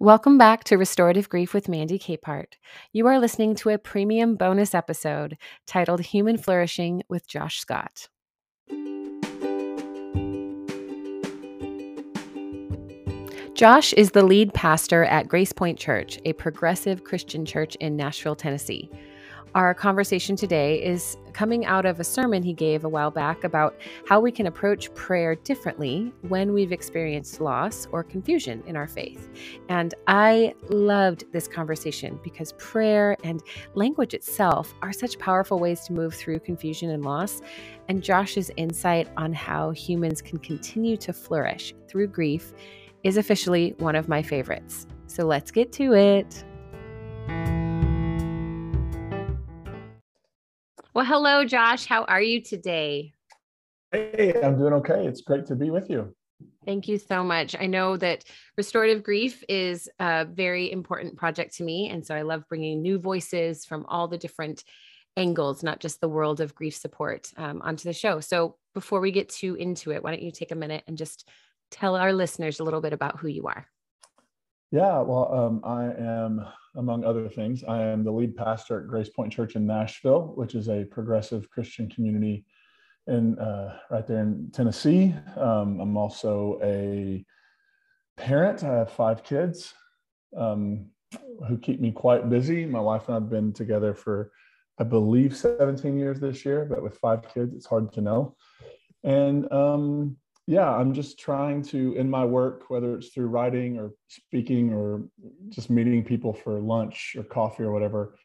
Welcome back to Restorative Grief with Mandy Capehart. You are listening to a premium bonus episode titled Human Flourishing with Josh Scott. Josh is the lead pastor at GracePointe Church, a progressive Christian church in Nashville, Tennessee. Our conversation today is coming out of a sermon he gave a while back about how we can approach prayer differently when we've experienced loss or confusion in our faith. And I loved this conversation because prayer and language itself are such powerful ways to move through confusion and loss. And Josh's insight on how humans can continue to flourish through grief is officially one of my favorites. So let's get to it. Well, hello, Josh. How are you today? Hey, I'm doing okay. It's great to be with you. Thank you so much. I know that restorative grief is a very important project to me. And so I love bringing new voices from all the different angles, not just the world of grief support, um, onto the show. So before we get too into it, why don't you take a minute and just tell our listeners a little bit about who you are? Yeah, well, um, I am, among other things, I am the lead pastor at GracePointe Church in Nashville, which is a progressive Christian community in uh, right there in Tennessee. Um, I'm also a parent. I have five kids um, who keep me quite busy. My wife and I have been together for, I believe, 17 years this year, but with five kids, it's hard to know. And um, yeah, I'm just trying to, in my work, whether it's through writing or speaking or just meeting people for lunch or coffee or whatever,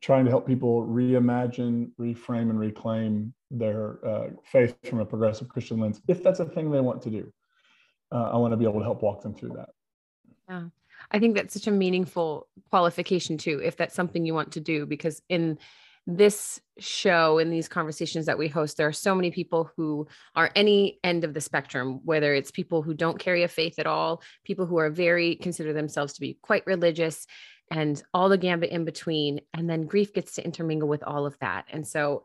trying to help people reimagine, reframe, and reclaim their uh, faith from a progressive Christian lens, if that's a thing they want to do. Uh, I want to be able to help walk them through that. Yeah. I think that's such a meaningful qualification too, if that's something you want to do, because in this show and these conversations that we host, there are so many people who are any end of the spectrum, whether it's people who don't carry a faith at all, people who are very consider themselves to be quite religious, and all the gambit in between. And then grief gets to intermingle with all of that. And so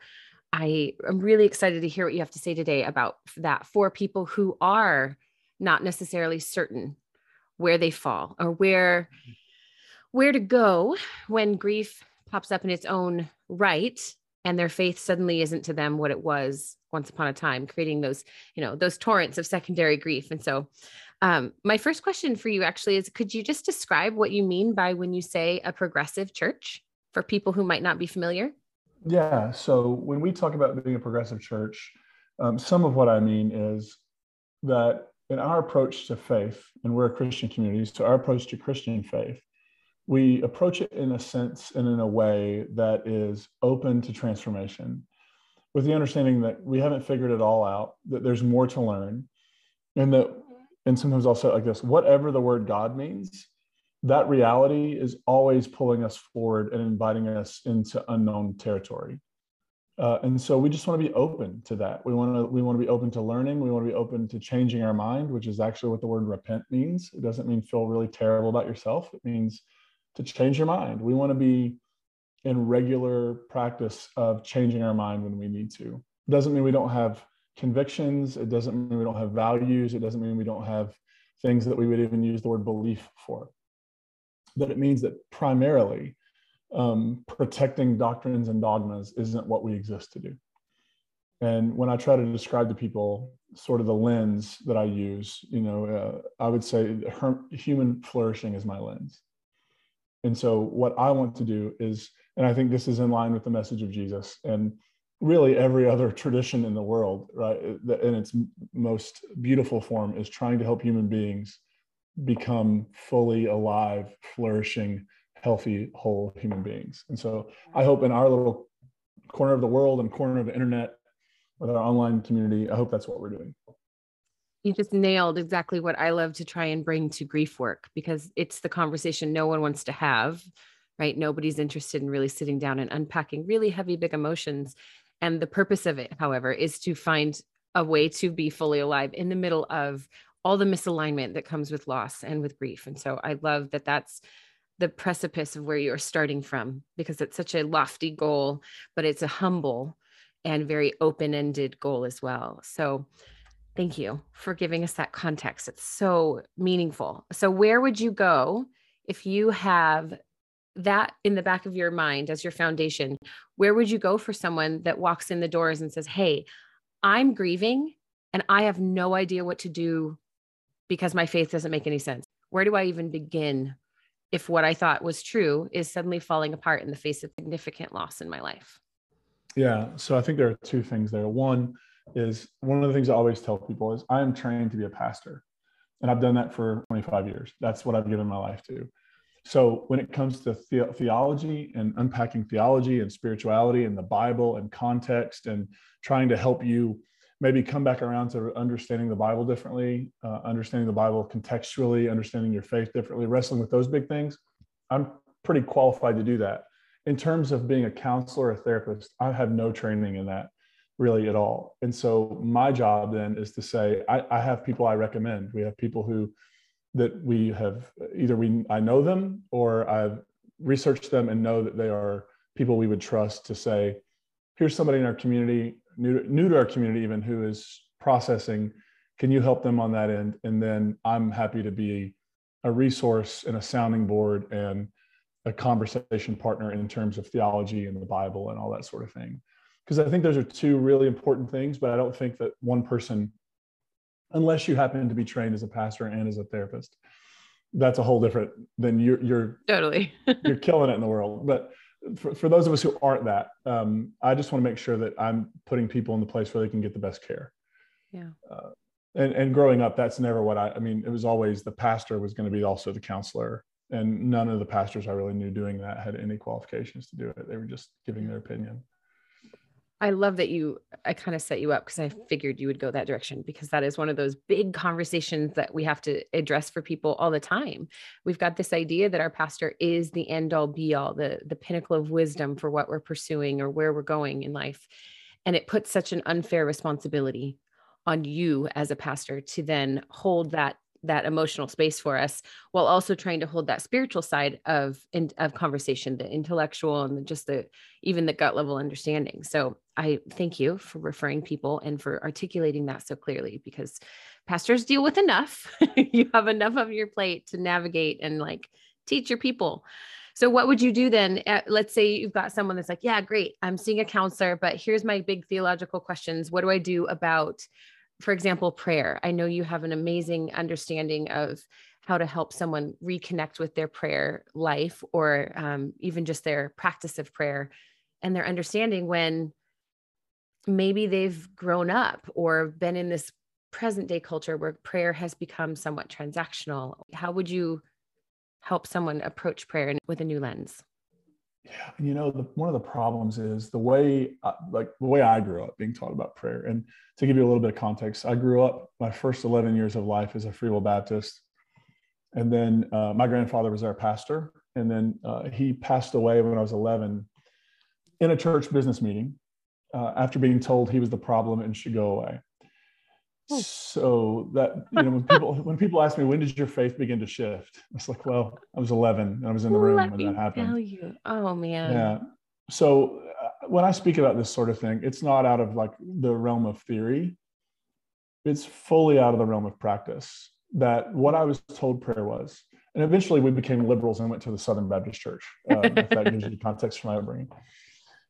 I am really excited to hear what you have to say today about that for people who are not necessarily certain where they fall or where where to go when grief pops up in its own right and their faith suddenly isn't to them what it was once upon a time creating those you know those torrents of secondary grief. And so um, my first question for you actually is could you just describe what you mean by when you say a progressive church for people who might not be familiar? Yeah so when we talk about being a progressive church um, some of what i mean is that in our approach to faith and we're a christian community so our approach to christian faith we approach it in a sense and in a way that is open to transformation with the understanding that we haven't figured it all out that there's more to learn and that and sometimes also like this whatever the word god means that reality is always pulling us forward and inviting us into unknown territory. Uh, and so we just want to be open to that. We want to we want to be open to learning. We want to be open to changing our mind which is actually what the word repent means. It doesn't mean feel really terrible about yourself. It means to change your mind. We want to be in regular practice of changing our mind when we need to. It doesn't mean we don't have convictions. It doesn't mean we don't have values. It doesn't mean we don't have things that we would even use the word belief for. But it means that primarily um, protecting doctrines and dogmas isn't what we exist to do. And when I try to describe to people sort of the lens that I use, you know, uh, I would say human flourishing is my lens. And so, what I want to do is, and I think this is in line with the message of Jesus and really every other tradition in the world, right, in its most beautiful form, is trying to help human beings become fully alive, flourishing, healthy, whole human beings. And so, I hope in our little corner of the world and corner of the internet with our online community, I hope that's what we're doing you just nailed exactly what I love to try and bring to grief work because it's the conversation no one wants to have, right? Nobody's interested in really sitting down and unpacking really heavy, big emotions. And the purpose of it, however, is to find a way to be fully alive in the middle of all the misalignment that comes with loss and with grief. And so I love that that's the precipice of where you're starting from because it's such a lofty goal, but it's a humble and very open ended goal as well. So, Thank you for giving us that context. It's so meaningful. So, where would you go if you have that in the back of your mind as your foundation? Where would you go for someone that walks in the doors and says, Hey, I'm grieving and I have no idea what to do because my faith doesn't make any sense? Where do I even begin if what I thought was true is suddenly falling apart in the face of significant loss in my life? Yeah. So, I think there are two things there. One, is one of the things I always tell people is I am trained to be a pastor. And I've done that for 25 years. That's what I've given my life to. So when it comes to the- theology and unpacking theology and spirituality and the Bible and context and trying to help you maybe come back around to understanding the Bible differently, uh, understanding the Bible contextually, understanding your faith differently, wrestling with those big things, I'm pretty qualified to do that. In terms of being a counselor, or a therapist, I have no training in that really at all. And so my job then is to say, I, I, have people I recommend. We have people who that we have either we I know them or I've researched them and know that they are people we would trust to say, here's somebody in our community, new, new to our community even, who is processing. Can you help them on that end? And then I'm happy to be a resource and a sounding board and a conversation partner in terms of theology and the Bible and all that sort of thing because I think those are two really important things, but I don't think that one person, unless you happen to be trained as a pastor and as a therapist, that's a whole different than you're you're totally you're killing it in the world. But for, for those of us who aren't that, um, I just want to make sure that I'm putting people in the place where they can get the best care. Yeah. Uh, and, and growing up, that's never what I, I mean, it was always the pastor was going to be also the counselor. And none of the pastors I really knew doing that had any qualifications to do it. They were just giving their opinion. I love that you, I kind of set you up because I mm-hmm. figured you would go that direction because that is one of those big conversations that we have to address for people all the time. We've got this idea that our pastor is the end all be all, the, the pinnacle of wisdom mm-hmm. for what we're pursuing or where we're going in life. And it puts such an unfair responsibility on you as a pastor to then hold that that emotional space for us while also trying to hold that spiritual side of in, of conversation the intellectual and the, just the even the gut level understanding. So i thank you for referring people and for articulating that so clearly because pastors deal with enough. You have enough of your plate to navigate and like teach your people. So what would you do then? Uh, let's say you've got someone that's like yeah great i'm seeing a counselor but here's my big theological questions. What do i do about for example, prayer. I know you have an amazing understanding of how to help someone reconnect with their prayer life or um, even just their practice of prayer and their understanding when maybe they've grown up or been in this present day culture where prayer has become somewhat transactional. How would you help someone approach prayer with a new lens? Yeah, you know, the, one of the problems is the way, uh, like the way I grew up being taught about prayer. And to give you a little bit of context, I grew up my first 11 years of life as a Free Will Baptist. And then uh, my grandfather was our pastor. And then uh, he passed away when I was 11 in a church business meeting uh, after being told he was the problem and should go away. Oh. So that you know, when people when people ask me when did your faith begin to shift, it's like, well, I was 11 and I was in the room Let when that happened. Tell you. Oh man. Yeah. So uh, when I speak about this sort of thing, it's not out of like the realm of theory. It's fully out of the realm of practice. That what I was told prayer was, and eventually we became liberals and went to the Southern Baptist Church. Uh, if that gives you the context for my upbringing.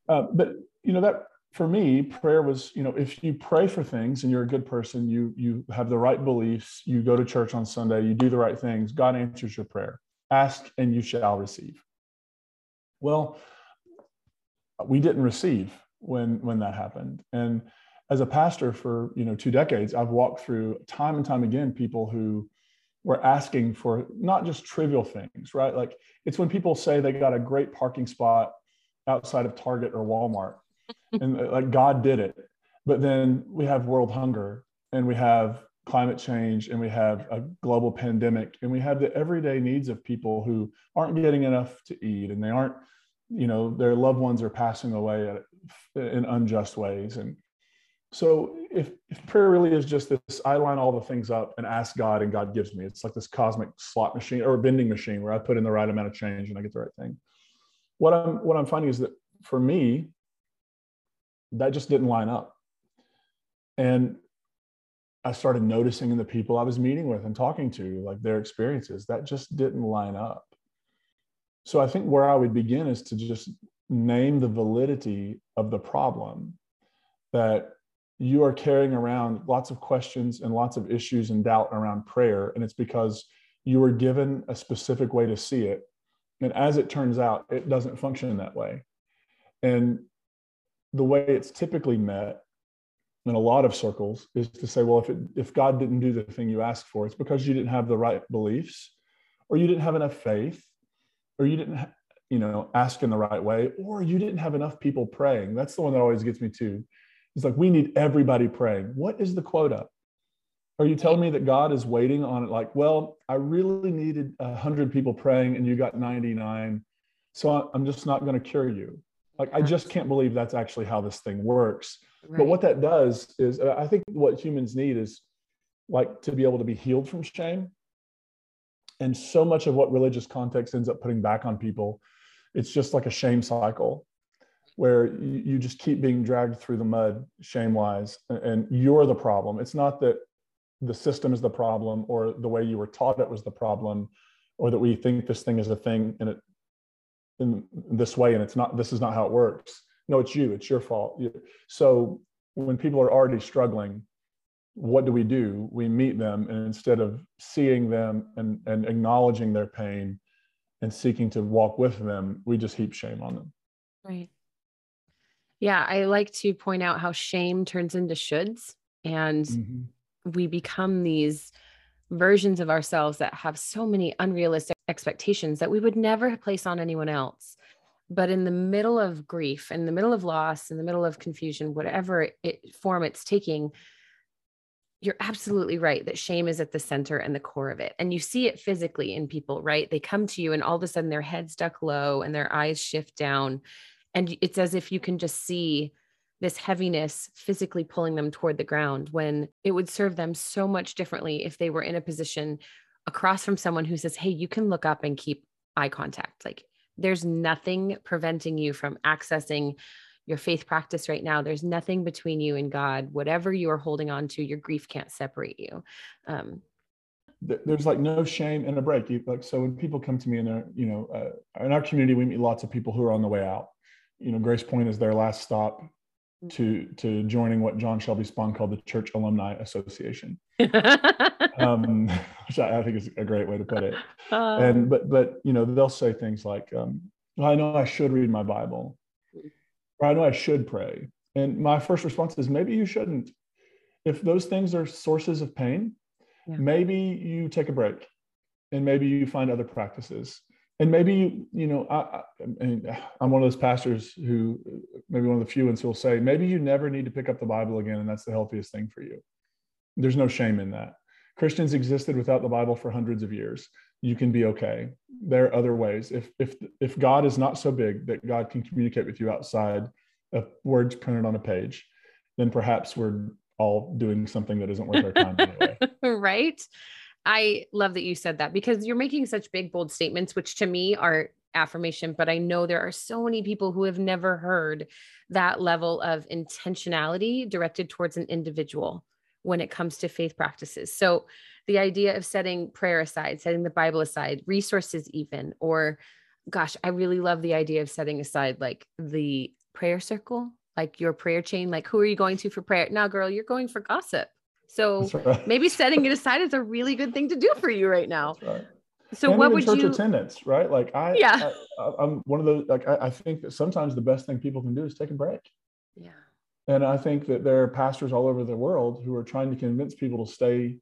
Uh, but you know that for me prayer was you know if you pray for things and you're a good person you you have the right beliefs you go to church on sunday you do the right things god answers your prayer. Ask and you shall receive. Well we didn't receive when when that happened. And as a pastor for you know two decades i've walked through time and time again people who were asking for not just trivial things right? Like it's when people say they got a great parking spot outside of target or walmart and uh, like God did it. But then we have world hunger and we have climate change and we have a global pandemic and we have the everyday needs of people who aren't getting enough to eat and they aren't you know their loved ones are passing away in unjust ways. And so if, if prayer really is just this i line all the things up and ask god and god gives me. It's like this cosmic slot machine or vending machine where i put in the right amount of change and i get the right thing. What i'm what i'm finding is that for me that just didn't line up. And I started noticing in the people I was meeting with and talking to, like their experiences, that just didn't line up. So I think where I would begin is to just name the validity of the problem that you are carrying around lots of questions and lots of issues and doubt around prayer. And it's because you were given a specific way to see it. And as it turns out, it doesn't function that way. And the way it's typically met in a lot of circles is to say, well, if it, if God didn't do the thing you asked for, it's because you didn't have the right beliefs, or you didn't have enough faith, or you didn't, you know, ask in the right way, or you didn't have enough people praying. That's the one that always gets me too. It's like we need everybody praying. What is the quota? Are you telling me that God is waiting on it? Like, well, I really needed hundred people praying, and you got ninety nine, so I'm just not going to cure you. Like, I just can't believe that's actually how this thing works. Right. But what that does is, uh, I think what humans need is like to be able to be healed from shame. And so much of what religious context ends up putting back on people, it's just like a shame cycle where you, you just keep being dragged through the mud shame wise and you're the problem it's not that the system is the problem or the way you were taught it was the problem or that we think this thing is a thing and it in this way and it's not this is not how it works. No it's you it's your fault. So when people are already struggling what do we do? We meet them and instead of seeing them and, and acknowledging their pain and seeking to walk with them we just heap shame on them. Right. Yeah, I like to point out how shame turns into shoulds and mm-hmm. we become these versions of ourselves that have so many unrealistic expectations that we would never place on anyone else. But in the middle of grief, in the middle of loss, in the middle of confusion, whatever it, form it's taking, you're absolutely right that shame is at the center and the core of it. And you see it physically in people, right? They come to you and all of a sudden their head's duck low and their eyes shift down and it's as if you can just see this heaviness physically pulling them toward the ground when it would serve them so much differently if they were in a position across from someone who says, Hey, you can look up and keep eye contact. Like there's nothing preventing you from accessing your faith practice right now. There's nothing between you and God. Whatever you are holding on to, your grief can't separate you. Um, there's like no shame in a break. Like so, when people come to me and they're, you know, uh, in our community, we meet lots of people who are on the way out, you know, GracePointe is their last stop. To to joining what John Shelby Spong called the Church Alumni Association, um, which I, I, think is a great way to put it. Uh, and but but you know they'll say things like, um, "I know I should read my Bible," or "I know I should pray." And my first response is, maybe you shouldn't. If those things are sources of pain, yeah. maybe you take a break, and maybe you find other practices and maybe you know I, am one of those pastors who maybe one of the few ones who will say maybe you never need to pick up the bible again and that's the healthiest thing for you. There's no shame in that. Christians existed without the bible for hundreds of years. You can be okay. There are other ways. If if if god is not so big that god can communicate with you outside of words printed on a page then perhaps we're all doing something that isn't worth our time anyway. Right I love that you said that because you're making such big, bold statements, which to me are affirmation. But I know there are so many people who have never heard that level of intentionality directed towards an individual when it comes to faith practices. So the idea of setting prayer aside, setting the Bible aside, resources, even, or gosh, I really love the idea of setting aside like the prayer circle, like your prayer chain. Like, who are you going to for prayer? Now, girl, you're going for gossip. So right. maybe setting it aside is a really good thing to do for you right now. Right. So and what would church you attendance, right? Like I, yeah, I, am one of those. Like I, I think that sometimes the best thing people can do is take a break. Yeah. And I think that there are pastors all over the world who are trying to convince people to stay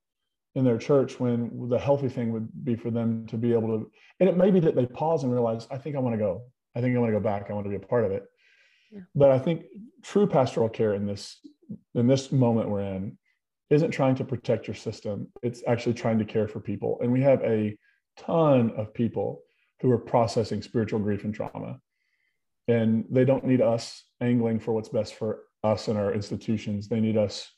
in their church when the healthy thing would be for them to be able to. And it may be that they pause and realize, I think I want to go. I think I want to go back. I want to be a part of it. Yeah. But I think true pastoral care in this in this moment we're in isn't trying to protect your system. It's actually trying to care for people. And we have a ton of people who are processing spiritual grief and trauma. And they don't need us angling for what's best for us and our institutions. They need us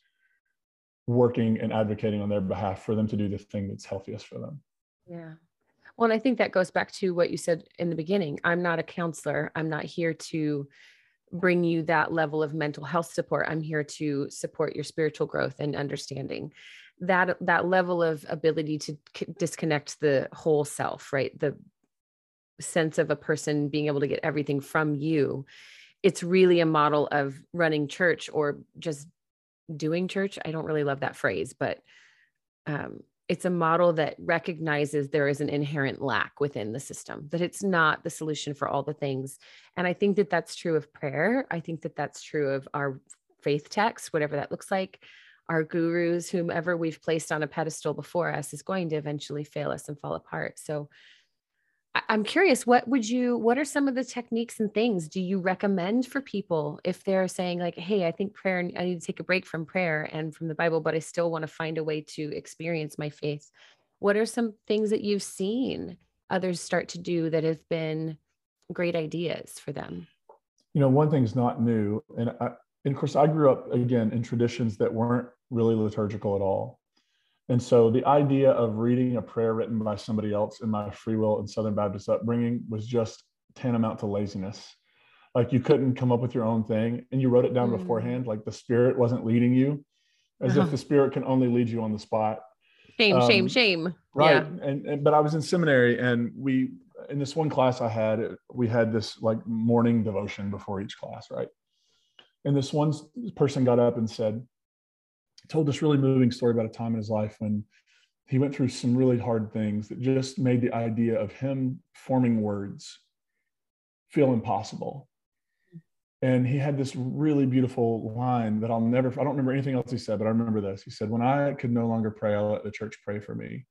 working and advocating on their behalf for them to do the thing that's healthiest for them. Yeah. Well, and I think that goes back to what you said in the beginning. I'm not a counselor. I'm not here to bring you that level of mental health support i'm here to support your spiritual growth and understanding. That that level of ability to c- disconnect the whole self right? The sense of a person being able to get everything from you it's really a model of running church or just doing church. I don't really love that phrase but um, it's a model that recognizes there is an inherent lack within the system that it's not the solution for all the things. And i think that that's true of prayer. I think that that's true of our faith text whatever that looks like. Our gurus whomever we've placed on a pedestal before us is going to eventually fail us and fall apart. So i'm curious what would you what are some of the techniques and things do you recommend for people if they're saying like hey i think prayer i need to take a break from prayer and from the bible but i still want to find a way to experience my faith? What are some things that you've seen others start to do that have been great ideas for them? You know one thing's not new and I, and of course i grew up again in traditions that weren't really liturgical at all and so the idea of reading a prayer written by somebody else in my free will and Southern Baptist upbringing was just tantamount to laziness. Like you couldn't come up with your own thing and you wrote it down mm. beforehand, like the spirit wasn't leading you, as uh-huh. if the spirit can only lead you on the spot. Shame, um, shame, shame. Right. Yeah. And, and but I was in seminary and we in this one class I had, we had this like morning devotion before each class, right? And this one person got up and said, told this really moving story about a time in his life when he went through some really hard things that just made the idea of him forming words feel impossible. And he had this really beautiful line that I'll never, I don't remember anything else he said, but I remember this. He said, When I could no longer pray, I let the church pray for me.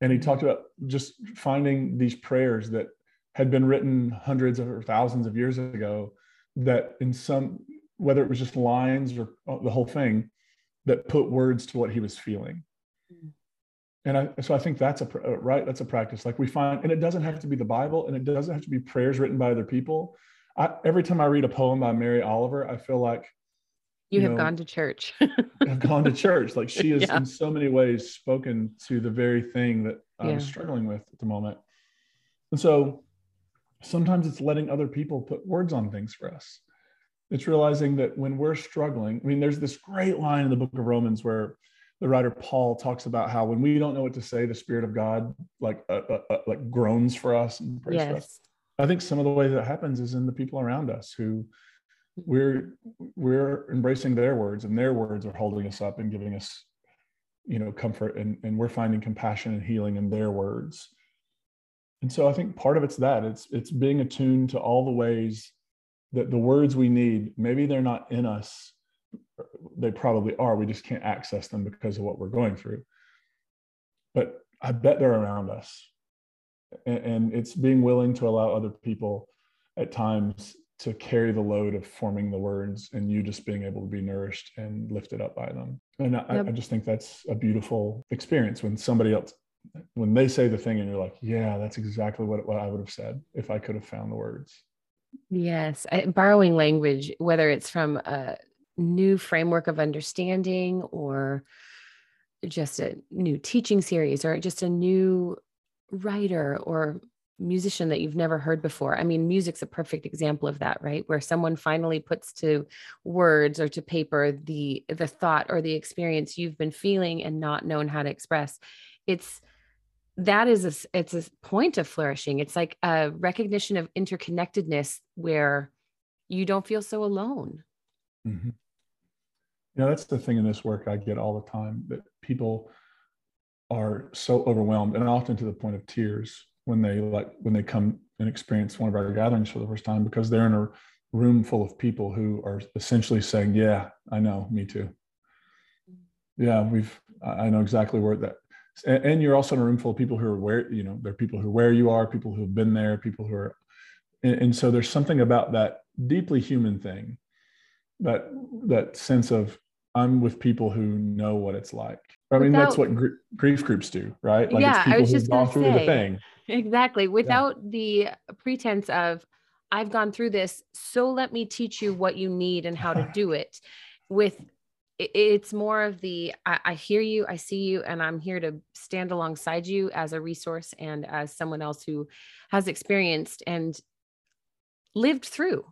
And he talked about just finding these prayers that had been written hundreds or thousands of years ago, that in some, whether it was just lines or the whole thing, that put words to what he was feeling. Mm. And I, so I think that's a uh, right. That's a practice. Like we find, and it doesn't have to be the Bible, and it doesn't have to be prayers written by other people. I, every time I read a poem by Mary Oliver, I feel like you, you have know, gone to church. have gone to church. Like she has, yeah. in so many ways, spoken to the very thing that I'm yeah. struggling with at the moment. And so, sometimes it's letting other people put words on things for us it's realizing that when we're struggling, I mean, there's this great line in the book of Romans where the writer Paul talks about how when we don't know what to say, the Spirit of God like uh, uh, uh, like groans for us and prays yes. for us. I think some of the way that happens is in the people around us who we're we're embracing their words and their words are holding us up and giving us you know comfort and, and we're finding compassion and healing in their words and so i think part of it's that it's it's being attuned to all the ways that the words we need, maybe they're not in us. They probably are. We just can't access them because of what we're going through. But I bet they're around us. And, it's being willing to allow other people at times to carry the load of forming the words and you just being able to be nourished and lifted up by them. And I, yep. I just think that's a beautiful experience when somebody else when they say the thing and you're like, yeah, that's exactly what, what I would have said if I could have found the words. Yes, I, borrowing language, whether it's from a new framework of understanding or just a new teaching series or just a new writer or musician that you've never heard before. I mean, music's a perfect example of that, right? Where someone finally puts to words or to paper the the thought or the experience you've been feeling and not known how to express. It's that is a it's a point of flourishing it's like a recognition of interconnectedness where you don't feel so alone mm-hmm. you know that's the thing in this work i get all the time that people are so overwhelmed and often to the point of tears when they like when they come and experience one of our gatherings for the first time because they're in a room full of people who are essentially saying yeah i know me too mm. yeah we've i know exactly where that and, you're also in a room full of people who are where you know there are people who are where you are people who have been there people who are and, and so there's something about that deeply human thing that that sense of i'm with people who know what it's like. I mean that's what gr- grief groups do right? Like yeah, it's people I was just gone through say, the thing. Exactly. Without yeah. the pretense of i've gone through this so let me teach you what you need and how to do it with it's more of the I, I, hear you i see you and i'm here to stand alongside you as a resource and as someone else who has experienced and lived through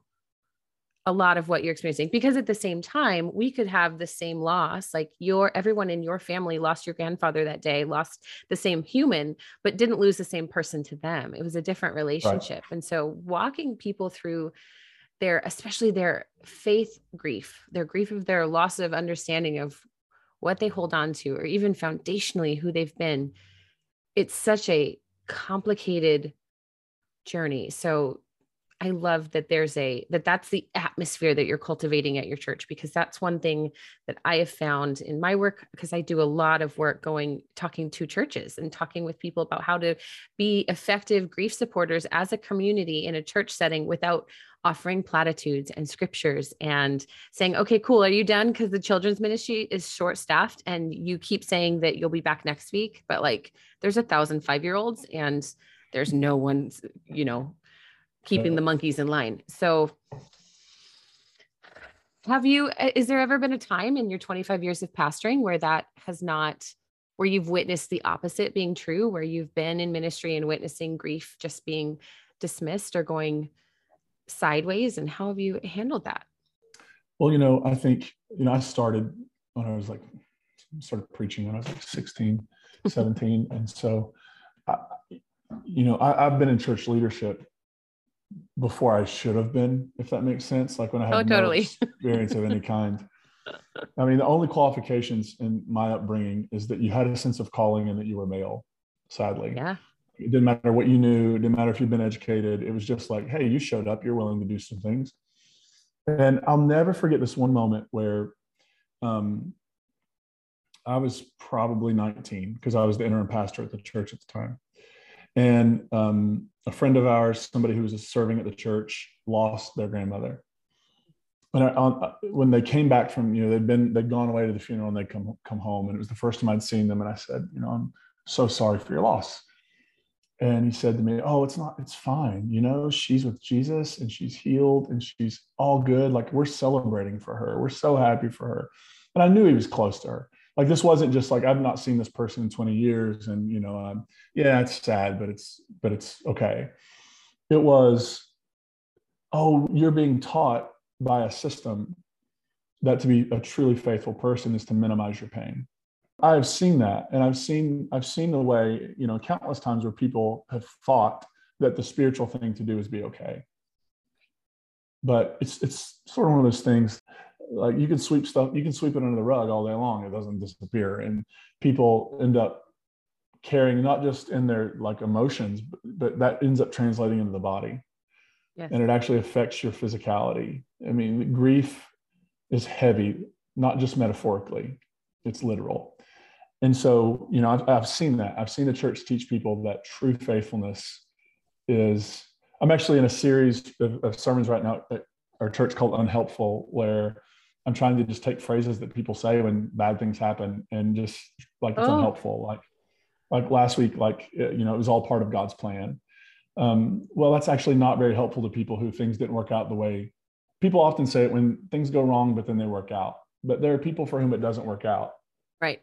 a lot of what you're experiencing. Because at the same time we could have the same loss like your everyone in your family lost your grandfather that day lost the same human but didn't lose the same person to them. It was a different relationship. Right. and so walking people through their especially their faith grief their grief of their loss of understanding of what they hold on to or even foundationally who they've been. It's such a complicated journey. So I love that there's a that that's the atmosphere that you're cultivating at your church because that's one thing that I have found in my work because I do a lot of work going talking to churches and talking with people about how to be effective grief supporters as a community in a church setting without offering platitudes and scriptures and saying okay cool are you done? Because the children's ministry is short staffed and you keep saying that you'll be back next week but like there's a thousand five year olds and there's no one you know keeping the monkeys in line. So have you is there ever been a time in your 25 years of pastoring where that has not where you've witnessed the opposite being true where you've been in ministry and witnessing grief just being dismissed or going sideways? And how have you handled that? Well you know i think you know i started when i was like started preaching when i was like 16 17 and so I, you know I, i've been in church leadership before I should have been, if that makes sense. Like when I had oh, totally. no experience of any kind. I mean, the only qualifications in my upbringing is that you had a sense of calling and that you were male, sadly. Yeah. It didn't matter what you knew, it didn't matter if you'd been educated. It was just like, hey, you showed up, you're willing to do some things. And I'll never forget this one moment where um, I was probably 19 because I was the interim pastor at the church at the time. And um, a friend of ours, somebody who was serving at the church, lost their grandmother. And I, on, when they came back from, you know, they'd been, they'd gone away to the funeral and they'd come, come home. And it was the first time I'd seen them. And I said, you know, I'm so sorry for your loss. And he said to me, Oh, it's not, it's fine. You know, she's with Jesus and she's healed and she's all good. Like we're celebrating for her. We're so happy for her. And I knew he was close to her like this wasn't just like I've not seen this person in 20 years and you know um, yeah it's sad but it's but it's okay. It was oh you're being taught by a system that to be a truly faithful person is to minimize your pain. I've seen that and i've seen i've seen the way you know countless times where people have thought that the spiritual thing to do is be okay. But it's it's sort of one of those things like you can sweep stuff you can sweep it under the rug all day long it doesn't disappear. And people end up carrying not just in their like emotions but, but that ends up translating into the body. Yes. and it actually affects your physicality. I mean grief is heavy not just metaphorically it's literal. And so you know I've, I've seen that. I've seen the church teach people that true faithfulness is i'm actually in a series of, of sermons right now at our church called unhelpful where I'm trying to just take phrases that people say when bad things happen and just like it's oh. unhelpful. Like like last week, like uh, you know, it was all part of God's plan. Um, well, that's actually not very helpful to people who things didn't work out the way people often say it when things go wrong, but then they work out. But there are people for whom it doesn't work out. Right.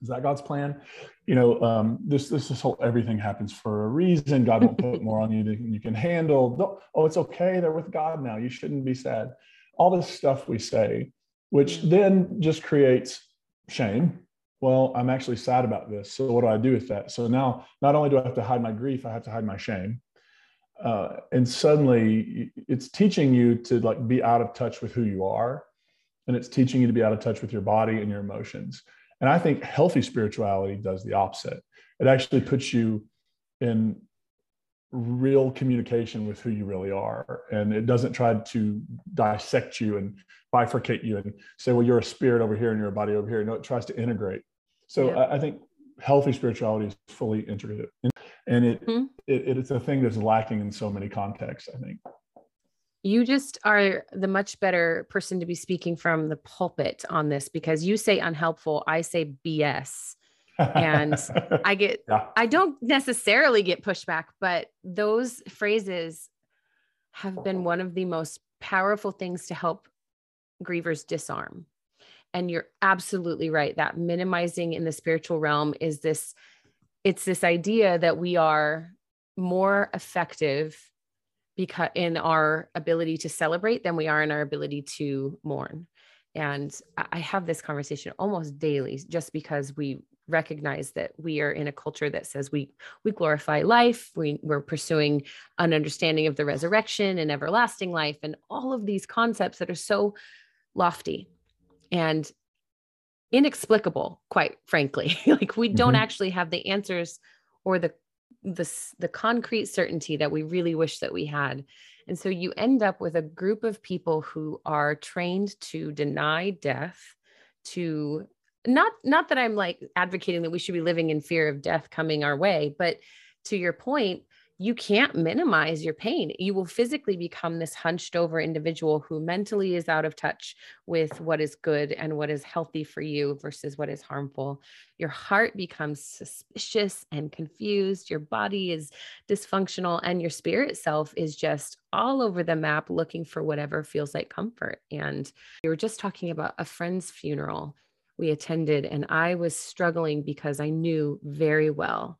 Is that God's plan? You know, um, this this this whole everything happens for a reason. God won't put more on you than you can handle. Oh, it's okay. They're with God now. You shouldn't be sad all this stuff we say, which then just creates shame. Well, I'm actually sad about this. So what do I do with that? So now not only do I have to hide my grief, I have to hide my shame. Uh, and suddenly it's teaching you to like be out of touch with who you are. And it's teaching you to be out of touch with your body and your emotions. And I think healthy spirituality does the opposite. It actually puts you in real communication with who you really are. And it doesn't try to dissect you and bifurcate you and say well you're a spirit over here and you're a body over here. No it tries to integrate. So yeah. I, I, think healthy spirituality is fully integrated. And it, mm-hmm. it it's a thing that's lacking in so many contexts i think. You just are the much better person to be speaking from the pulpit on this because you say unhelpful i say bs and I get, yeah. I don't necessarily get pushback, but those phrases have been one of the most powerful things to help grievers disarm. And you're absolutely right that minimizing in the spiritual realm is this, it's this idea that we are more effective because in our ability to celebrate than we are in our ability to mourn. And I have this conversation almost daily just because we recognize that we are in a culture that says we we glorify life. We, we're pursuing an understanding of the resurrection and everlasting life and all of these concepts that are so lofty and inexplicable quite frankly. Like we don't mm-hmm. actually have the answers or the the the concrete certainty that we really wish that we had. And so you end up with a group of people who are trained to deny death to not not that i'm like advocating that we should be living in fear of death coming our way but to your point you can't minimize your pain. You will physically become this hunched over individual who mentally is out of touch with what is good and what is healthy for you versus what is harmful. Your heart becomes suspicious and confused. Your body is dysfunctional, and your spirit self is just all over the map looking for whatever feels like comfort. And we were just talking about a friend's funeral we attended, and I was struggling because I knew very well.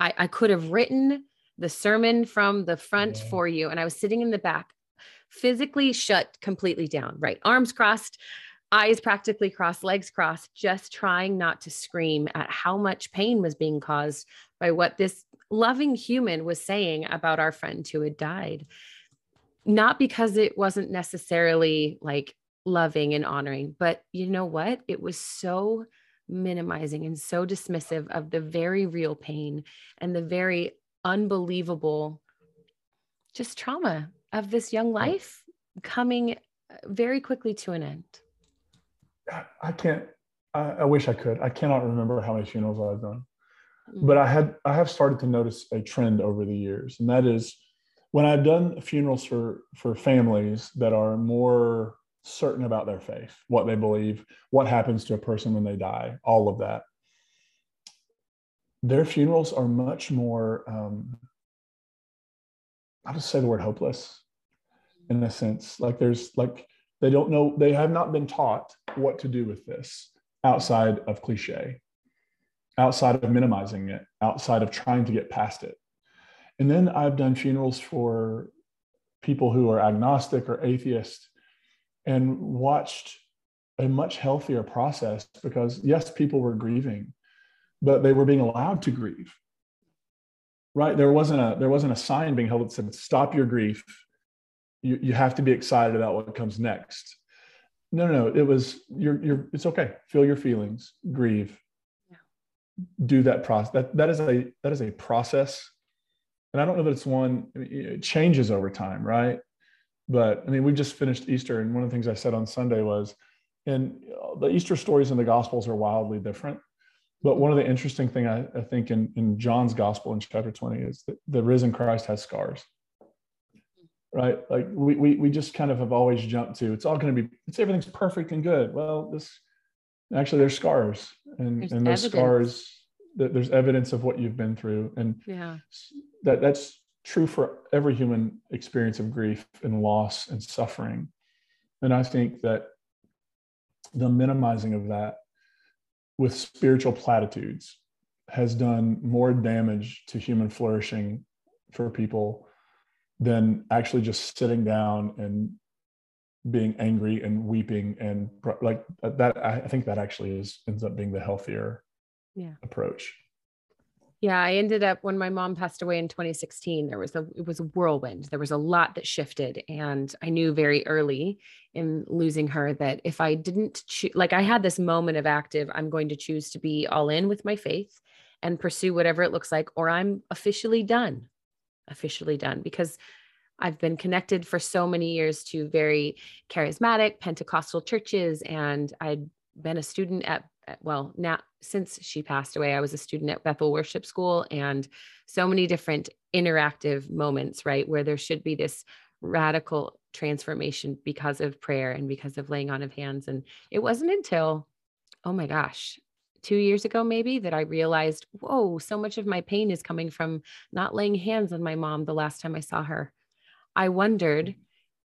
I, I could have written the sermon from the front yeah. for you. And I was sitting in the back, physically shut completely down, right? Arms crossed, eyes practically crossed, legs crossed, just trying not to scream at how much pain was being caused by what this loving human was saying about our friend who had died. Not because it wasn't necessarily like loving and honoring, but you know what? It was so minimizing and so dismissive of the very real pain and the very unbelievable just trauma of this young life coming uh, very quickly to an end i can't I, wish i could i cannot remember how many funerals i've done mm-hmm. but i had i have started to notice a trend over the years and that is when i've done funerals for for families that are more certain about their faith what they believe what happens to a person when they die all of that. Their funerals are much more um, i'll just say the word hopeless in a sense. Like there's like they don't know they have not been taught what to do with this outside of cliche outside of minimizing it outside of trying to get past it. And then i've done funerals for people who are agnostic or atheist and watched a much healthier process because yes people were grieving but they were being allowed to grieve right? There wasn't a there wasn't a sign being held that said stop your grief. You, you have to be excited about what comes next. No no no. It was you're you're it's okay. Feel your feelings. Grieve. Yeah. do that process that that is a that is a process. And i don't know that it's one it changes over time right but i mean we just finished easter and one of the things i said on sunday was and the easter stories in the gospels are wildly different but one of the interesting thing I, I think in, in John's gospel in chapter 20 is that the risen Christ has scars. Right? Like we, we, we just kind of have always jumped to it's all going to be it's everything's perfect and good. Well, this actually there's scars and, there's and those evidence. scars that there's evidence of what you've been through. And yeah, that that's true for every human experience of grief and loss and suffering. And I think that the minimizing of that with spiritual platitudes has done more damage to human flourishing for people than actually just sitting down and being angry and weeping and like that i think that actually is ends up being the healthier yeah. approach yeah, I ended up when my mom passed away in 2016, there was a it was a whirlwind. There was a lot that shifted and I knew very early in losing her that if I didn't cho- like I had this moment of active I'm going to choose to be all in with my faith and pursue whatever it looks like or I'm officially done. Officially done because I've been connected for so many years to very charismatic Pentecostal churches and I'd been a student at Eh, well now since she passed away, I was a student at Bethel Worship School and so many different interactive moments, right? Where there should be this radical transformation because of prayer and because of laying on of hands. And it wasn't until, oh my gosh, two years ago, maybe, that I realized, whoa, so much of my pain is coming from not laying hands on my mom the last time I saw her. I wondered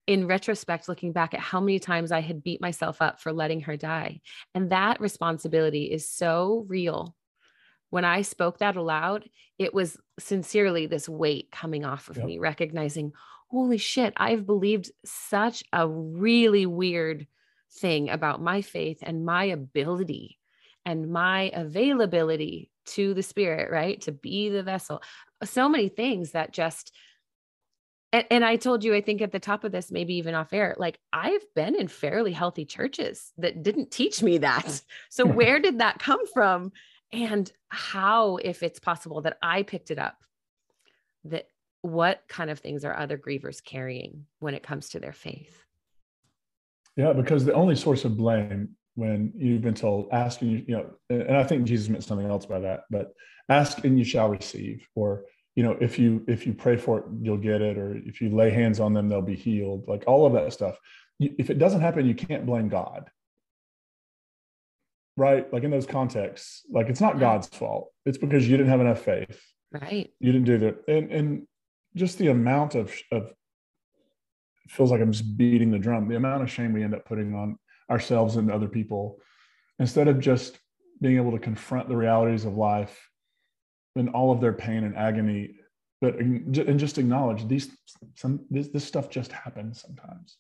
in retrospect, looking back at how many times I had beat myself up for letting her die. And that responsibility is so real when I spoke that aloud, it was sincerely this weight coming off of Yep. me, recognizing, holy shit, I've believed such a really weird thing about my faith and my ability and my availability to the spirit, right? To be the vessel. So many things that just and, and I told you, I think at the top of this, maybe even off air, like I've been in fairly healthy churches that didn't teach me that. So where did that come from? And how, if it's possible that I picked it up, that what kind of things are other grievers carrying when it comes to their faith? Yeah, because the only source of blame when you've been told, ask and you, you know, and and I think Jesus meant something else by that, but ask and you shall receive, or you know, if you if you pray for it, you'll get it, or if you lay hands on them, they'll be healed. Like all of that stuff. If it doesn't happen, you can't blame God. Right? Like in those contexts, like it's not. God's fault. It's because you didn't have enough faith. Right. you didn't do that and and just the amount of of it feels like i'm just beating the drum the amount of shame we end up putting on ourselves and other people instead of just being able to confront the realities of life and all of their pain and agony but and just acknowledge these some this, this stuff just happens sometimes.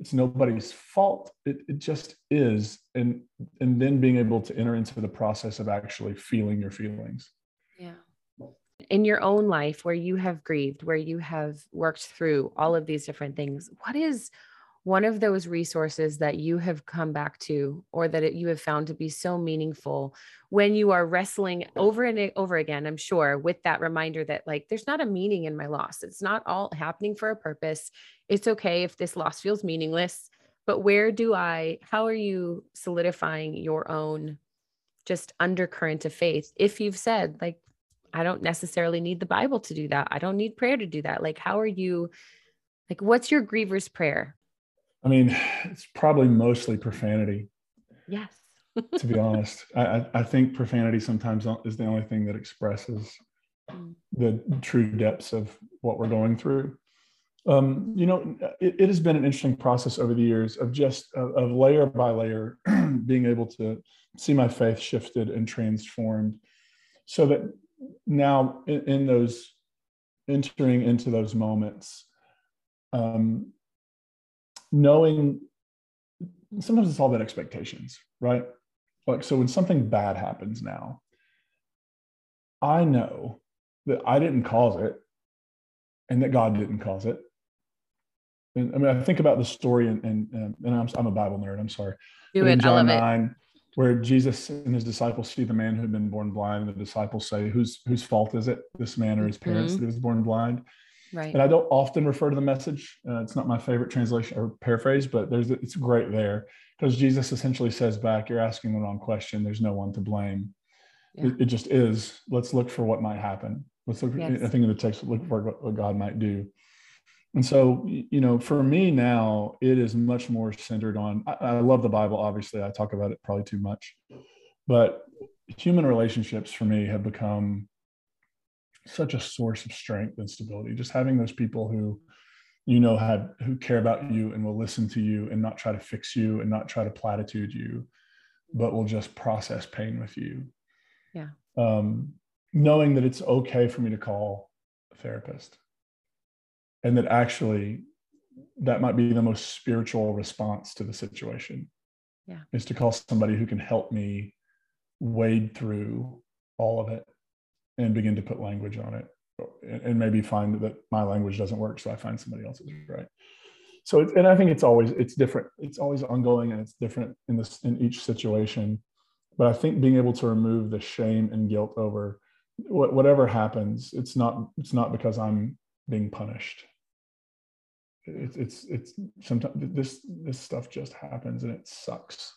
It's nobody's fault. It, it just is. And and then being able to enter into the process of actually feeling your feelings. Yeah. In your own life, where you have grieved, where you have worked through all of these different things, what is one of those resources that you have come back to or that it, you have found to be so meaningful when you are wrestling over and over again? I'm sure with that reminder that, like, there's not a meaning in my loss. It's not all happening for a purpose. It's okay if this loss feels meaningless, but where do I, how are you solidifying your own just undercurrent of faith? If you've said, like, I don't necessarily need the Bible to do that. I don't need prayer to do that. Like, how are you, like, what's your griever's prayer? I mean, it's probably mostly profanity, Yes. to be honest. I, I- think profanity sometimes is the only thing that expresses Mm. the true depths of what we're going through. Um, you know, it, it has been an interesting process over the years of just of, of layer by layer being able to see my faith shifted and transformed so that now in, in those entering into those moments um, knowing sometimes it's all about expectations right like so when something bad happens now i know that i didn't cause it and that god didn't cause it and i mean i think about the story and and, and I'm, I'm a bible nerd i'm sorry Do it. I love John it. 9, where Jesus and his disciples see the man who had been born blind, and the disciples say, "Whose whose fault is it? This man or his parents Mhm. that he was born blind?" Right. And I don't often refer to the message. Uh, it's not my favorite translation or paraphrase, but there's it's great there because Jesus essentially says back, "You're asking the wrong question. There's no one to blame. Yeah. It, it just is. Let's look for what might happen. Let's look. Yes. I think in the text, look for what, what God might do." And so, you know, for me now, it is much more centered on. I, I love the Bible. Obviously, I talk about it probably too much, but human relationships for me have become such a source of strength and stability. Just having those people who, you know, have who care about you and will listen to you and not try to fix you and not try to platitude you, but will just process pain with you. Yeah. Um, knowing that it's okay for me to call a therapist and that actually that might be the most spiritual response to the situation Yeah. is to call somebody who can help me wade through all of it and begin to put language on it and, maybe find that my language doesn't work so i find somebody else's right? So and i think it's always it's different it's always ongoing and it's different in this in each situation. But i think being able to remove the shame and guilt over what, whatever happens it's not it's not because i'm being punished. It's it's it's sometimes this this stuff just happens and it sucks.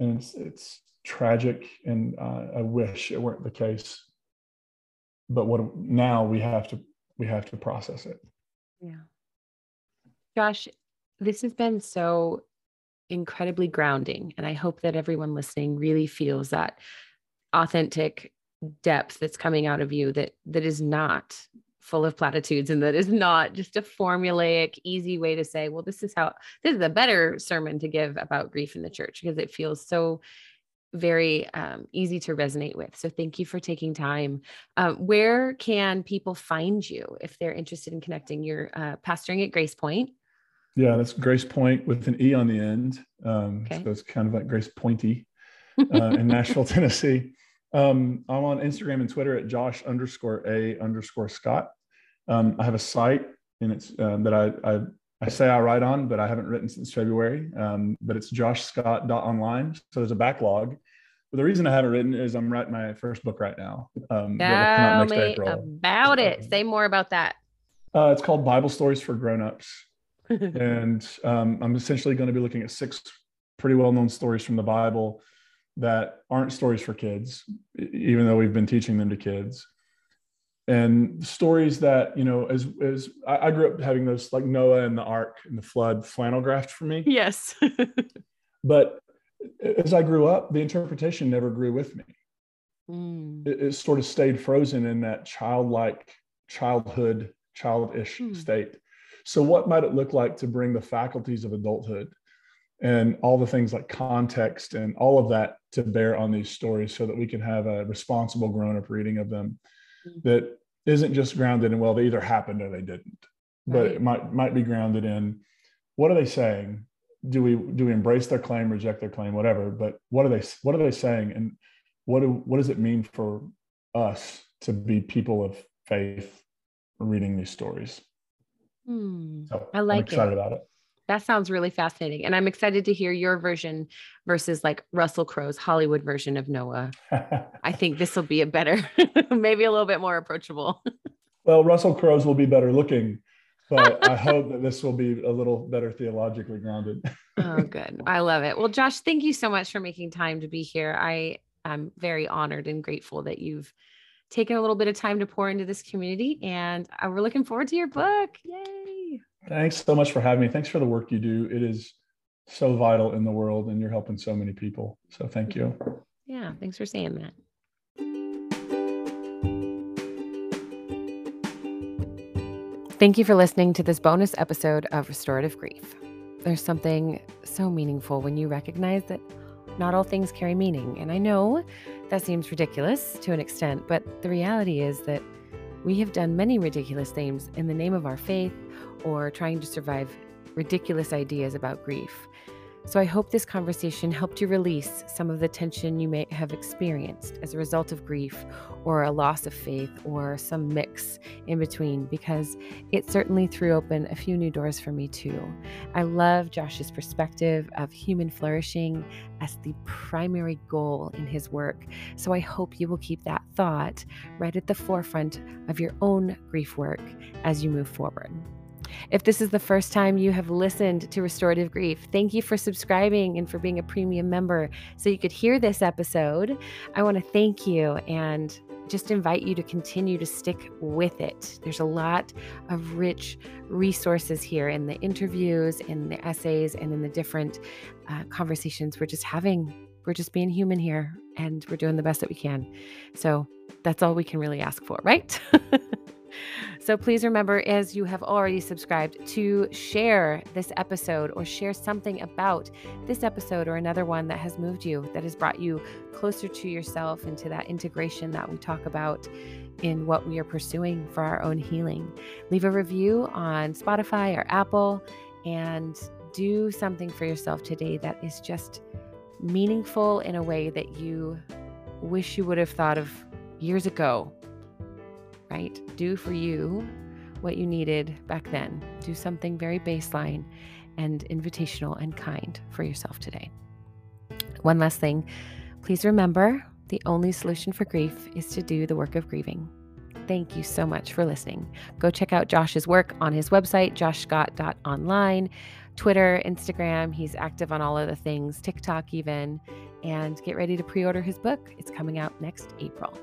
And it's it's tragic and uh, i wish it weren't the case but what now we have to we have to process it Yeah. Josh, this has been so incredibly grounding. And I hope that everyone listening really feels that authentic depth that's coming out of you that that is not full of platitudes and that is not just a formulaic easy way to say well this is how this is a better sermon to give about grief in the church because it feels so very um, easy to resonate with. So thank you for taking time. Um, where can people find you if they're interested in connecting? You're uh, pastoring at GracePointe. Yeah, that's GracePointe with an E on the end. Um, okay. So it's kind of like Grace Pointy uh, in Nashville, Tennessee. Um, I'm on Instagram and Twitter at Josh underscore A underscore Scott. Um, I have a site and it's uh, that I, I, I say I write on, but I haven't written since February. Um, but it's joshscott.online. So there's a backlog. But the reason I haven't written is I'm writing my first book right now. Um, Tell me April. about it. Say more about that. Uh, it's called Bible Stories for Grown-ups. and um, I'm essentially going to be looking at six pretty well-known stories from the Bible that aren't stories for kids, even though we've been teaching them to kids. And stories that, you know, as as I, I grew up having those like Noah and the ark and the flood flannel graphed for me. Yes. but as I grew up, the interpretation never grew with me. Mm. It, it, sort of stayed frozen in that childlike, childhood, childish mm. state. So, what might it look like to bring the faculties of adulthood and all the things like context and all of that to bear on these stories so that we can have a responsible grown up reading of them mm-hmm. that isn't just grounded in well they either happened or they didn't but it might might be grounded in what are they saying? Do we do we embrace their claim reject their claim whatever but what are they what are they saying? And what do what does it mean for us to be people of faith reading these stories? Hmm. so i like I'm excited it. about it that sounds really fascinating. And I'm excited to hear your version versus like Russell Crowe's Hollywood version of Noah. I think this will be a better, maybe a little bit more approachable. well, Russell Crowe's will be better looking, but I hope that this will be a little better theologically grounded. oh, good. I love it. Well, Josh, thank you so much for making time to be here. I am very honored and grateful that you've taken a little bit of time to pour into this community. And uh, we're looking forward to your book. Yay. Thanks so much for having me. Thanks for the work you do. It is so vital in the world and you're helping so many people. So thank you. Yeah, thanks for saying that. Thank you for listening to this bonus episode of Restorative Grief. There's something so meaningful when you recognize that not all things carry meaning. And I know that seems ridiculous to an extent, but the reality is that we have done many ridiculous things in the name of our faith or trying to survive ridiculous ideas about grief. So I hope this conversation helped you release some of the tension you may have experienced as a result of grief or a loss of faith or some mix in between, because it certainly threw open a few new doors for me too. I love Josh's perspective of human flourishing as the primary goal in his work. So I hope you will keep that thought right at the forefront of your own grief work as you move forward. If this is the first time you have listened to Restorative Grief, thank you for subscribing and for being a premium member so you could hear this episode. I want to thank you and just invite you to continue to stick with it. There's a lot of rich resources here in the interviews, in the essays, and in the different uh, conversations we're just having. We're just being human here and we're doing the best that we can. So that's all we can really ask for, right? So please remember, as you have already subscribed, to share this episode or share something about this episode or another one that has moved you, that has brought you closer to yourself and to that integration that we talk about in what we are pursuing for our own healing. Leave a review on Spotify or Apple and do something for yourself today that is just meaningful in a way that you wish you would have thought of years ago right? Do for you what you needed back then. Do something very baseline and invitational and kind for yourself today. One last thing please remember the only solution for grief is to do the work of grieving. Thank you so much for listening. Go check out Josh's work on his website, joshscott.online, Twitter, Instagram. He's active on all of the things, TikTok even. And get ready to pre order his book. It's coming out next April.